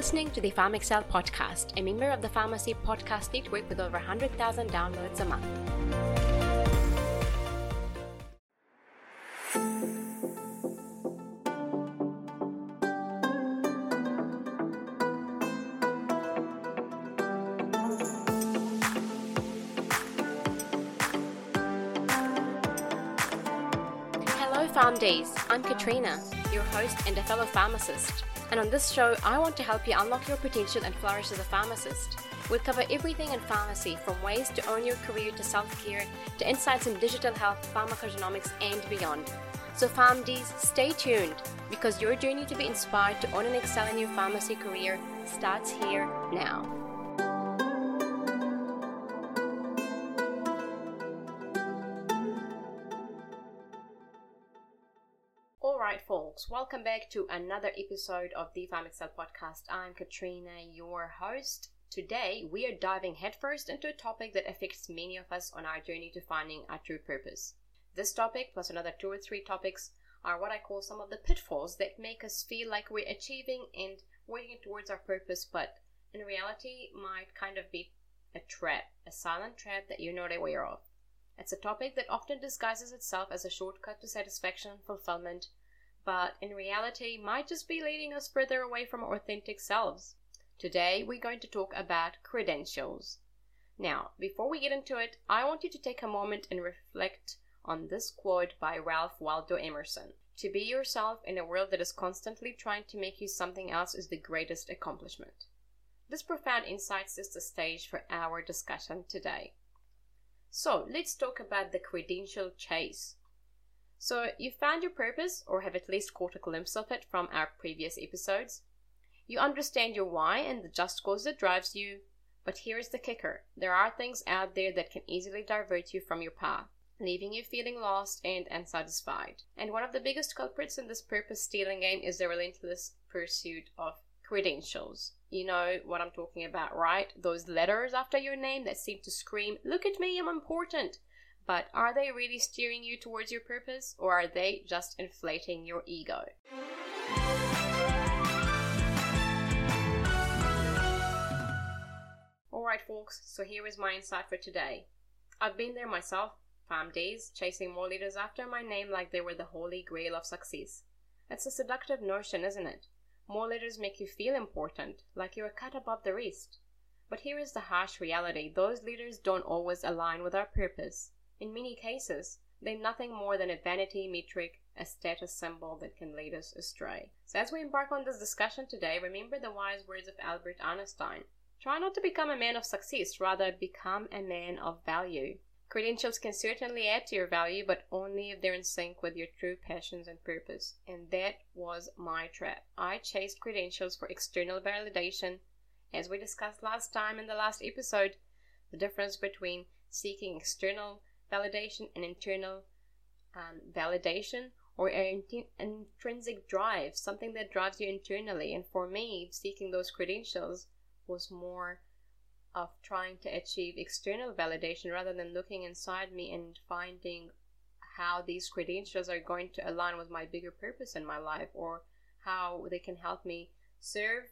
listening to the PharmXcel podcast, a member of the Pharmacy Podcast Network with over 100,000 downloads a month. Hello, PharmDs. I'm Katrina, your host and a fellow pharmacist. And on this show, I want to help you unlock your potential and flourish as a pharmacist. We'll cover everything in pharmacy from ways to own your career to self care to insights in digital health, pharmacogenomics, and beyond. So, PharmDs, stay tuned because your journey to be inspired to own and excel in your pharmacy career starts here now. Folks, welcome back to another episode of the PharmXcel podcast. I'm Katrina, your host. Today, we are diving headfirst into a topic that affects many of us on our journey to finding our true purpose. This topic, plus another two or three topics, are what I call some of the pitfalls that make us feel like we're achieving and working towards our purpose, but in reality might kind of be a trap, a silent trap that you're not aware of. It's a topic that often disguises itself as a shortcut to satisfaction and fulfillment, but in reality might just be leading us further away from our authentic selves. Today, we're going to talk about credentials. Now, before we get into it, I want you to take a moment and reflect on this quote by Ralph Waldo Emerson. To be yourself in a world that is constantly trying to make you something else is the greatest accomplishment. This profound insight sets the stage for our discussion today. So, let's talk about the credential chase. So, you've found your purpose, or have at least caught a glimpse of it from our previous episodes. You understand your why and the just cause that drives you, but here's the kicker there are things out there that can easily divert you from your path, leaving you feeling lost and unsatisfied. And one of the biggest culprits in this purpose stealing game is the relentless pursuit of credentials. You know what I'm talking about, right? Those letters after your name that seem to scream, Look at me, I'm important. But are they really steering you towards your purpose, or are they just inflating your ego? Alright, folks, so here is my insight for today. I've been there myself, PharmDs, chasing more leaders after my name like they were the holy grail of success. It's a seductive notion, isn't it? More leaders make you feel important, like you're cut above the rest. But here is the harsh reality those leaders don't always align with our purpose. In many cases, they're nothing more than a vanity metric, a status symbol that can lead us astray. So, as we embark on this discussion today, remember the wise words of Albert Einstein Try not to become a man of success, rather, become a man of value. Credentials can certainly add to your value, but only if they're in sync with your true passions and purpose. And that was my trap. I chased credentials for external validation. As we discussed last time in the last episode, the difference between seeking external validation and internal um, validation or an intrinsic drive, something that drives you internally. And for me, seeking those credentials was more of trying to achieve external validation rather than looking inside me and finding how these credentials are going to align with my bigger purpose in my life or how they can help me serve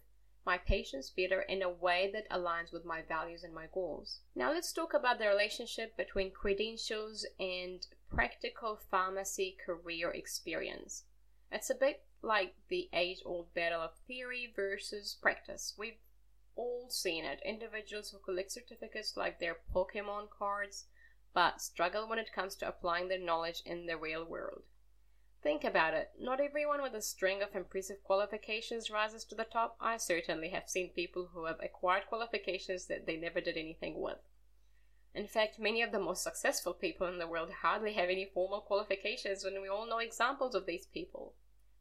my patients better in a way that aligns with my values and my goals. Now, let's talk about the relationship between credentials and practical pharmacy career experience. It's a bit like the age old battle of theory versus practice. We've all seen it. Individuals who collect certificates like their Pokemon cards, but struggle when it comes to applying their knowledge in the real world. Think about it. Not everyone with a string of impressive qualifications rises to the top. I certainly have seen people who have acquired qualifications that they never did anything with. In fact, many of the most successful people in the world hardly have any formal qualifications, and we all know examples of these people.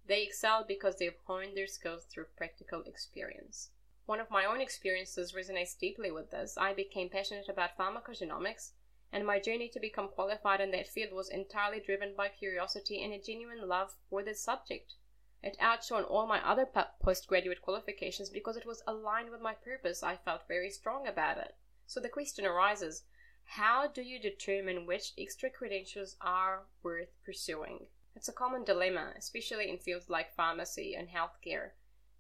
They excel because they've honed their skills through practical experience. One of my own experiences resonates deeply with this. I became passionate about pharmacogenomics, and my journey to become qualified in that field was entirely driven by curiosity and a genuine love for this subject. It outshone all my other postgraduate qualifications because it was aligned with my purpose. I felt very strong about it. So the question arises how do you determine which extra credentials are worth pursuing? It's a common dilemma, especially in fields like pharmacy and healthcare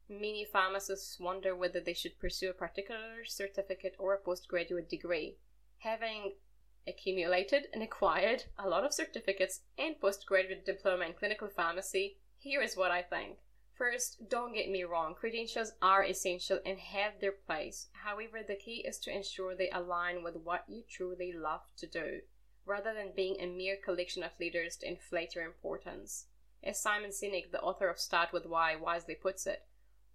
Many pharmacists wonder whether they should pursue a particular certificate or a postgraduate degree. Having accumulated and acquired a lot of certificates and postgraduate diploma in clinical pharmacy, here is what I think. First, don't get me wrong, credentials are essential and have their place. However, the key is to ensure they align with what you truly love to do, rather than being a mere collection of letters to inflate your importance. As Simon Sinek, the author of Start With Why, wisely puts it,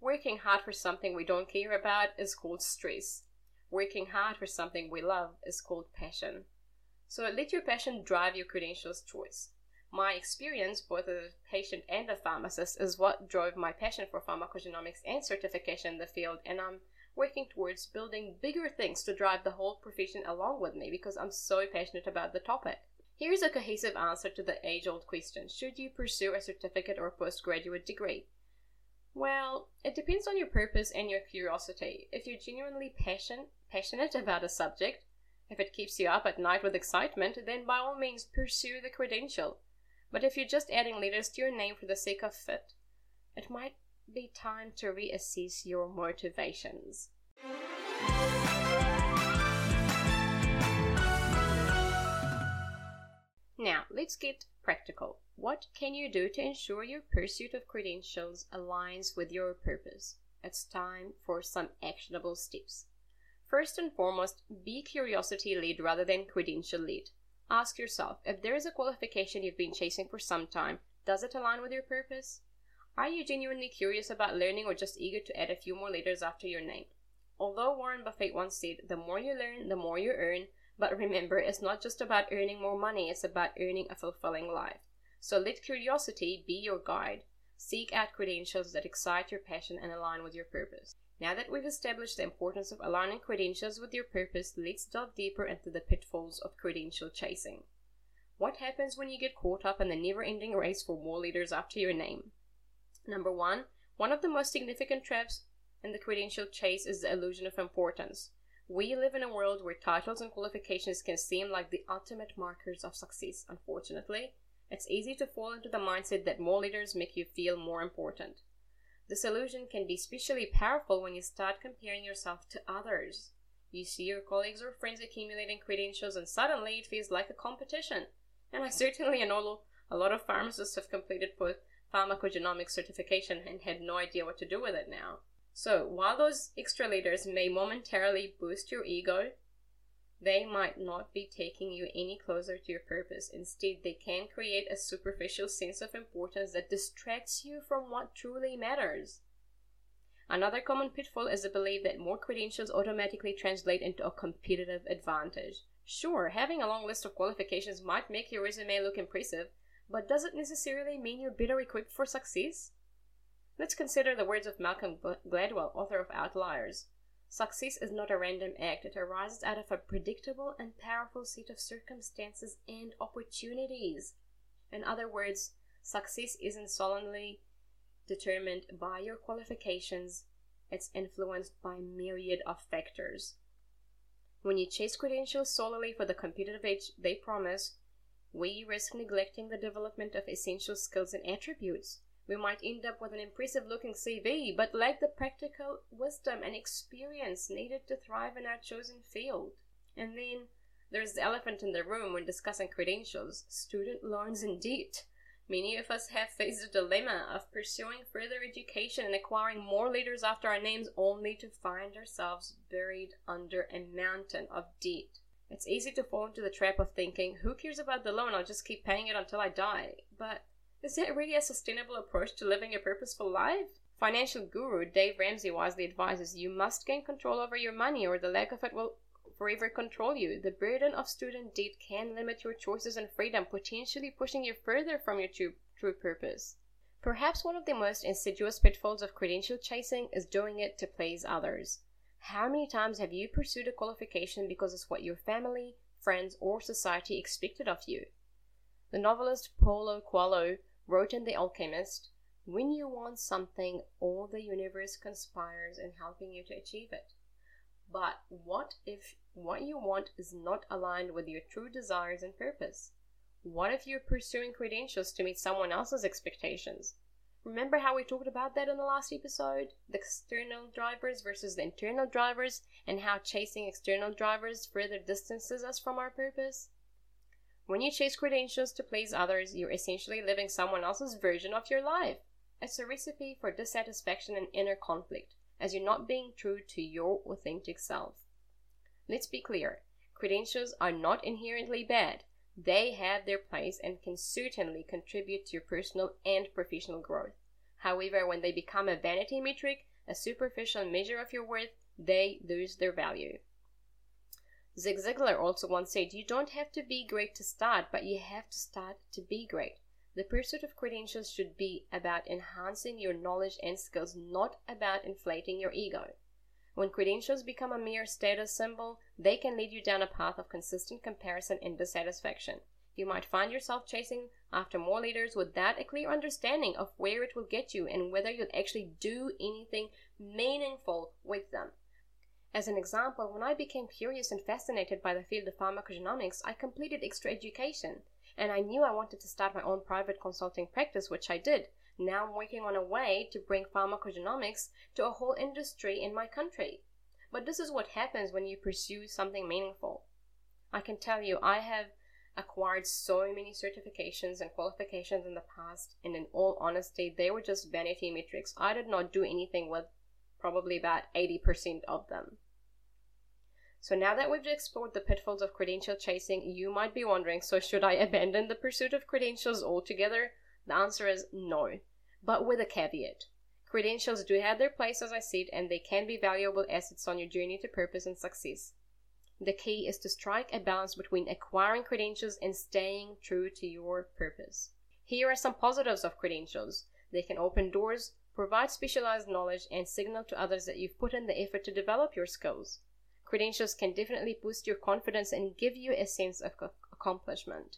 working hard for something we don't care about is called stress. Working hard for something we love is called passion. So let your passion drive your credentials choice. My experience, both as a patient and a pharmacist, is what drove my passion for pharmacogenomics and certification in the field, and I'm working towards building bigger things to drive the whole profession along with me because I'm so passionate about the topic. Here's a cohesive answer to the age old question Should you pursue a certificate or a postgraduate degree? Well, it depends on your purpose and your curiosity. If you're genuinely passion, passionate about a subject, if it keeps you up at night with excitement, then by all means pursue the credential. But if you're just adding letters to your name for the sake of fit, it might be time to reassess your motivations. Now, let's get practical. What can you do to ensure your pursuit of credentials aligns with your purpose? It's time for some actionable steps. First and foremost, be curiosity led rather than credential led. Ask yourself if there is a qualification you've been chasing for some time, does it align with your purpose? Are you genuinely curious about learning or just eager to add a few more letters after your name? Although Warren Buffett once said, the more you learn, the more you earn, but remember, it's not just about earning more money, it's about earning a fulfilling life. So let curiosity be your guide. Seek out credentials that excite your passion and align with your purpose. Now that we've established the importance of aligning credentials with your purpose, let's delve deeper into the pitfalls of credential chasing. What happens when you get caught up in the never ending race for more letters after your name? Number one, one of the most significant traps in the credential chase is the illusion of importance. We live in a world where titles and qualifications can seem like the ultimate markers of success, unfortunately. It's easy to fall into the mindset that more letters make you feel more important. This illusion can be especially powerful when you start comparing yourself to others. You see your colleagues or friends accumulating credentials, and suddenly it feels like a competition. And I certainly know a lot of pharmacists have completed both pharmacogenomics certification and had no idea what to do with it now. So, while those extra letters may momentarily boost your ego, they might not be taking you any closer to your purpose. Instead, they can create a superficial sense of importance that distracts you from what truly matters. Another common pitfall is the belief that more credentials automatically translate into a competitive advantage. Sure, having a long list of qualifications might make your resume look impressive, but does it necessarily mean you're better equipped for success? Let's consider the words of Malcolm Gladwell, author of Outliers. Success is not a random act, it arises out of a predictable and powerful set of circumstances and opportunities. In other words, success isn't solely determined by your qualifications, it's influenced by myriad of factors. When you chase credentials solely for the competitive edge they promise, we risk neglecting the development of essential skills and attributes we might end up with an impressive looking CV, but lack the practical wisdom and experience needed to thrive in our chosen field. And then there's the elephant in the room when discussing credentials student loans and debt. Many of us have faced the dilemma of pursuing further education and acquiring more letters after our names only to find ourselves buried under a mountain of debt. It's easy to fall into the trap of thinking, who cares about the loan? I'll just keep paying it until I die. But is that really a sustainable approach to living a purposeful life? Financial guru Dave Ramsey wisely advises you must gain control over your money or the lack of it will forever control you. The burden of student debt can limit your choices and freedom, potentially pushing you further from your true, true purpose. Perhaps one of the most insidious pitfalls of credential chasing is doing it to please others. How many times have you pursued a qualification because it's what your family, friends, or society expected of you? The novelist Paulo Coelho wrote in The Alchemist, when you want something, all the universe conspires in helping you to achieve it. But what if what you want is not aligned with your true desires and purpose? What if you're pursuing credentials to meet someone else's expectations? Remember how we talked about that in the last episode? The external drivers versus the internal drivers, and how chasing external drivers further distances us from our purpose? When you chase credentials to please others, you're essentially living someone else's version of your life. It's a recipe for dissatisfaction and inner conflict, as you're not being true to your authentic self. Let's be clear credentials are not inherently bad. They have their place and can certainly contribute to your personal and professional growth. However, when they become a vanity metric, a superficial measure of your worth, they lose their value. Zig Ziglar also once said, You don't have to be great to start, but you have to start to be great. The pursuit of credentials should be about enhancing your knowledge and skills, not about inflating your ego. When credentials become a mere status symbol, they can lead you down a path of consistent comparison and dissatisfaction. You might find yourself chasing after more leaders without a clear understanding of where it will get you and whether you'll actually do anything meaningful with them. As an example, when I became curious and fascinated by the field of pharmacogenomics, I completed extra education, and I knew I wanted to start my own private consulting practice, which I did. Now I'm working on a way to bring pharmacogenomics to a whole industry in my country. But this is what happens when you pursue something meaningful. I can tell you, I have acquired so many certifications and qualifications in the past, and in all honesty, they were just vanity metrics. I did not do anything with probably about 80% of them. So now that we've explored the pitfalls of credential chasing, you might be wondering so should I abandon the pursuit of credentials altogether? The answer is no, but with a caveat. Credentials do have their place, as I said, and they can be valuable assets on your journey to purpose and success. The key is to strike a balance between acquiring credentials and staying true to your purpose. Here are some positives of credentials they can open doors, provide specialized knowledge, and signal to others that you've put in the effort to develop your skills. Credentials can definitely boost your confidence and give you a sense of accomplishment.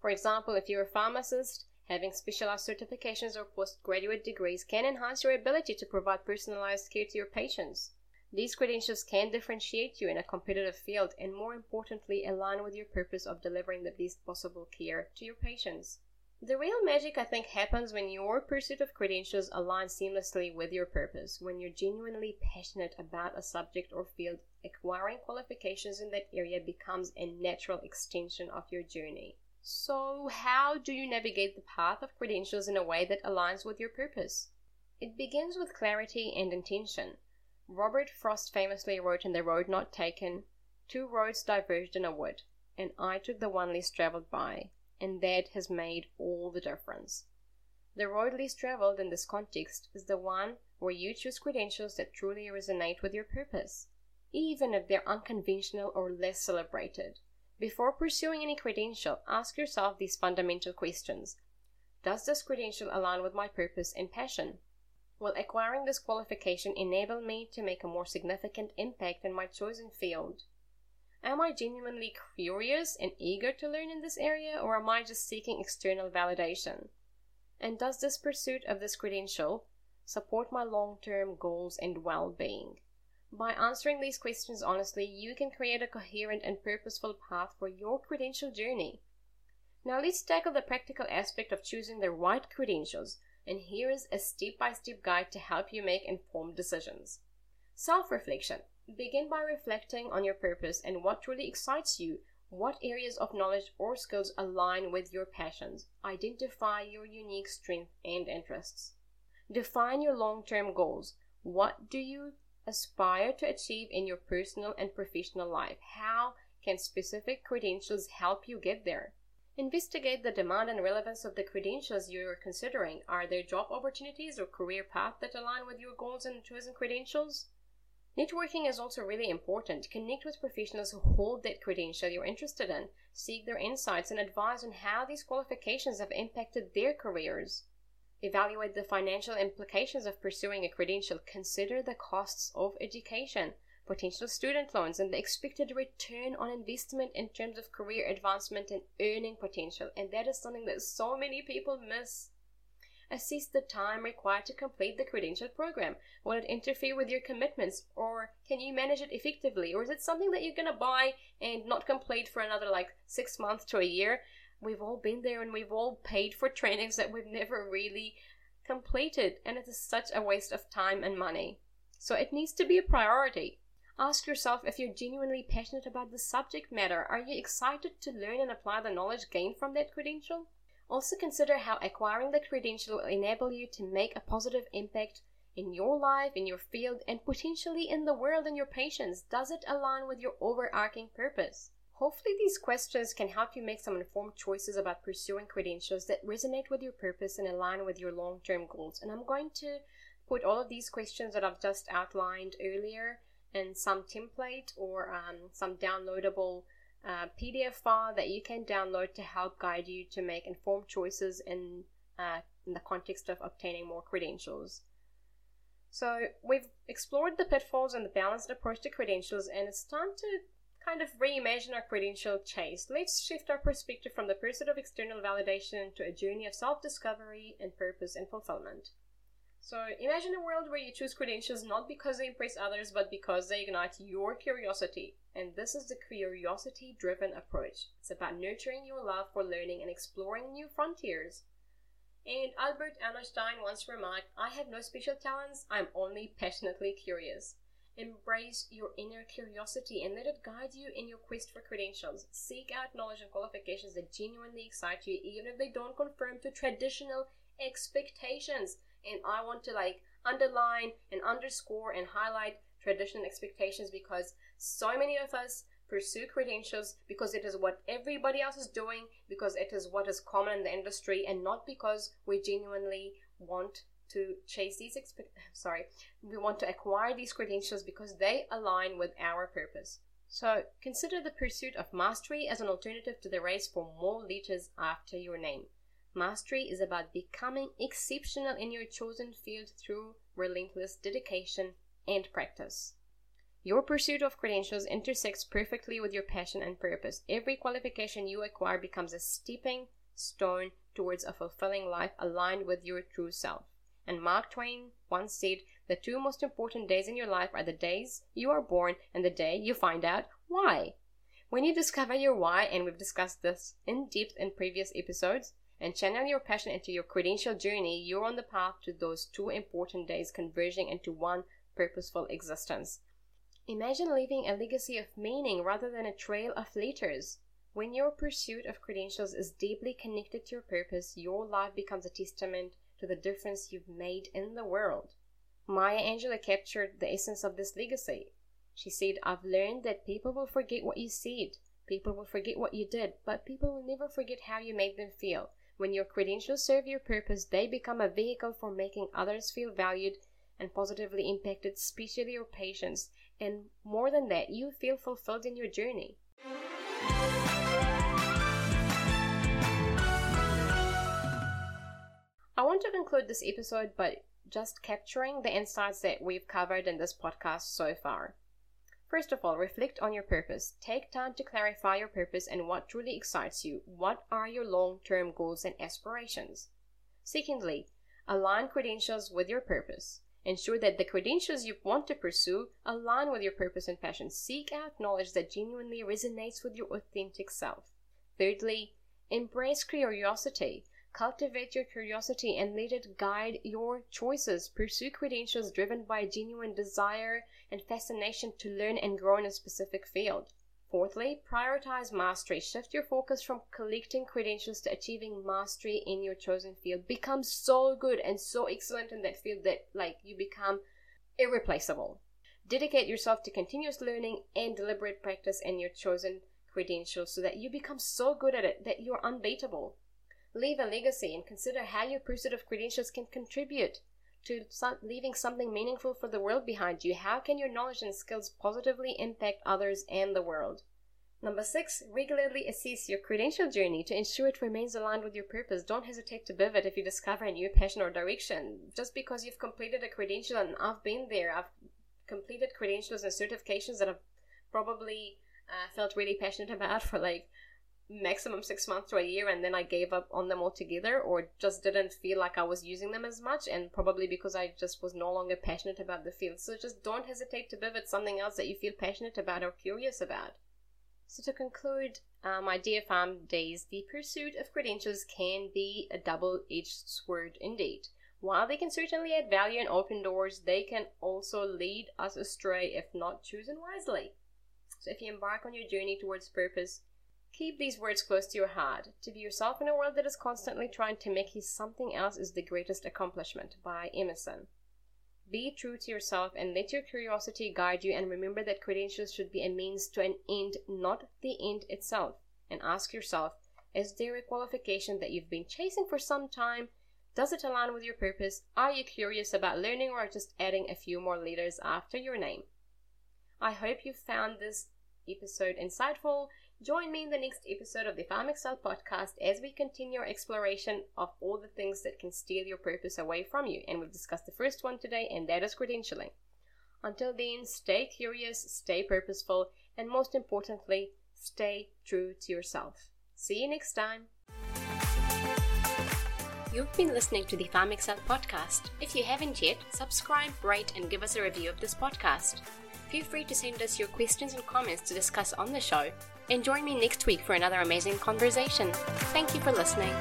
For example, if you're a pharmacist, Having specialized certifications or postgraduate degrees can enhance your ability to provide personalized care to your patients. These credentials can differentiate you in a competitive field and, more importantly, align with your purpose of delivering the best possible care to your patients. The real magic, I think, happens when your pursuit of credentials aligns seamlessly with your purpose. When you're genuinely passionate about a subject or field, acquiring qualifications in that area becomes a natural extension of your journey. So, how do you navigate the path of credentials in a way that aligns with your purpose? It begins with clarity and intention. Robert Frost famously wrote in The Road Not Taken Two roads diverged in a wood, and I took the one least traveled by, and that has made all the difference. The road least traveled in this context is the one where you choose credentials that truly resonate with your purpose, even if they're unconventional or less celebrated. Before pursuing any credential, ask yourself these fundamental questions. Does this credential align with my purpose and passion? Will acquiring this qualification enable me to make a more significant impact in my chosen field? Am I genuinely curious and eager to learn in this area, or am I just seeking external validation? And does this pursuit of this credential support my long term goals and well being? By answering these questions honestly, you can create a coherent and purposeful path for your credential journey. Now, let's tackle the practical aspect of choosing the right credentials, and here is a step by step guide to help you make informed decisions. Self reflection. Begin by reflecting on your purpose and what truly excites you. What areas of knowledge or skills align with your passions? Identify your unique strengths and interests. Define your long term goals. What do you aspire to achieve in your personal and professional life? How can specific credentials help you get there? Investigate the demand and relevance of the credentials you are considering. Are there job opportunities or career paths that align with your goals and chosen credentials? Networking is also really important. Connect with professionals who hold that credential you're interested in. Seek their insights and advice on how these qualifications have impacted their careers. Evaluate the financial implications of pursuing a credential. Consider the costs of education, potential student loans, and the expected return on investment in terms of career advancement and earning potential. And that is something that so many people miss. Assess the time required to complete the credential program. Will it interfere with your commitments, or can you manage it effectively? Or is it something that you're going to buy and not complete for another like six months to a year? We've all been there and we've all paid for trainings that we've never really completed, and it is such a waste of time and money. So it needs to be a priority. Ask yourself if you're genuinely passionate about the subject matter. Are you excited to learn and apply the knowledge gained from that credential? Also consider how acquiring the credential will enable you to make a positive impact in your life, in your field, and potentially in the world and your patients. Does it align with your overarching purpose? Hopefully, these questions can help you make some informed choices about pursuing credentials that resonate with your purpose and align with your long term goals. And I'm going to put all of these questions that I've just outlined earlier in some template or um, some downloadable uh, PDF file that you can download to help guide you to make informed choices in, uh, in the context of obtaining more credentials. So, we've explored the pitfalls and the balanced approach to credentials, and it's time to kind of reimagine our credential chase. Let's shift our perspective from the pursuit of external validation to a journey of self discovery and purpose and fulfillment. So imagine a world where you choose credentials not because they impress others, but because they ignite your curiosity. And this is the curiosity driven approach. It's about nurturing your love for learning and exploring new frontiers. And Albert Einstein once remarked, I have no special talents, I'm only passionately curious. Embrace your inner curiosity and let it guide you in your quest for credentials. Seek out knowledge and qualifications that genuinely excite you, even if they don't conform to traditional expectations. And I want to like underline and underscore and highlight traditional expectations because so many of us pursue credentials because it is what everybody else is doing, because it is what is common in the industry, and not because we genuinely want to chase these expe- sorry we want to acquire these credentials because they align with our purpose so consider the pursuit of mastery as an alternative to the race for more letters after your name mastery is about becoming exceptional in your chosen field through relentless dedication and practice your pursuit of credentials intersects perfectly with your passion and purpose. Every qualification you acquire becomes a stepping stone towards a fulfilling life aligned with your true self. And Mark Twain once said, The two most important days in your life are the days you are born and the day you find out why. When you discover your why, and we've discussed this in depth in previous episodes, and channel your passion into your credential journey, you're on the path to those two important days converging into one purposeful existence. Imagine leaving a legacy of meaning rather than a trail of letters. When your pursuit of credentials is deeply connected to your purpose, your life becomes a testament to the difference you've made in the world. Maya Angelou captured the essence of this legacy. She said, I've learned that people will forget what you said, people will forget what you did, but people will never forget how you made them feel. When your credentials serve your purpose, they become a vehicle for making others feel valued and positively impacted, especially your patients. And more than that, you feel fulfilled in your journey. I want to conclude this episode by just capturing the insights that we've covered in this podcast so far. First of all, reflect on your purpose. Take time to clarify your purpose and what truly excites you. What are your long term goals and aspirations? Secondly, align credentials with your purpose. Ensure that the credentials you want to pursue align with your purpose and passion. Seek out knowledge that genuinely resonates with your authentic self. Thirdly, embrace curiosity. Cultivate your curiosity and let it guide your choices. Pursue credentials driven by a genuine desire and fascination to learn and grow in a specific field. Fourthly, prioritize mastery. Shift your focus from collecting credentials to achieving mastery in your chosen field. Become so good and so excellent in that field that like you become irreplaceable. Dedicate yourself to continuous learning and deliberate practice in your chosen credentials so that you become so good at it that you're unbeatable. Leave a legacy and consider how your pursuit of credentials can contribute to some, leaving something meaningful for the world behind you. How can your knowledge and skills positively impact others and the world? Number six, regularly assess your credential journey to ensure it remains aligned with your purpose. Don't hesitate to pivot if you discover a new passion or direction. Just because you've completed a credential, and I've been there, I've completed credentials and certifications that I've probably uh, felt really passionate about for like maximum six months to a year and then I gave up on them altogether or just didn't feel like I was using them as much and probably because I just was no longer passionate about the field. So just don't hesitate to pivot something else that you feel passionate about or curious about. So to conclude, uh, my dear PharmDs, the pursuit of credentials can be a double-edged sword indeed. While they can certainly add value and open doors, they can also lead us astray if not chosen wisely. So if you embark on your journey towards purpose, keep these words close to your heart. To be yourself in a world that is constantly trying to make you something else is the greatest accomplishment by Emerson. Be true to yourself and let your curiosity guide you and remember that credentials should be a means to an end, not the end itself. And ask yourself, is there a qualification that you've been chasing for some time does it align with your purpose? Are you curious about learning or just adding a few more letters after your name? I hope you found this episode insightful. Join me in the next episode of the PharmXcel podcast as we continue our exploration of all the things that can steal your purpose away from you. And we've discussed the first one today, and that is credentialing. Until then, stay curious, stay purposeful, and most importantly, stay true to yourself. See you next time. You've been listening to the PharmXcel podcast. If you haven't yet, subscribe, rate, and give us a review of this podcast. Feel free to send us your questions and comments to discuss on the show. And join me next week for another amazing conversation. Thank you for listening.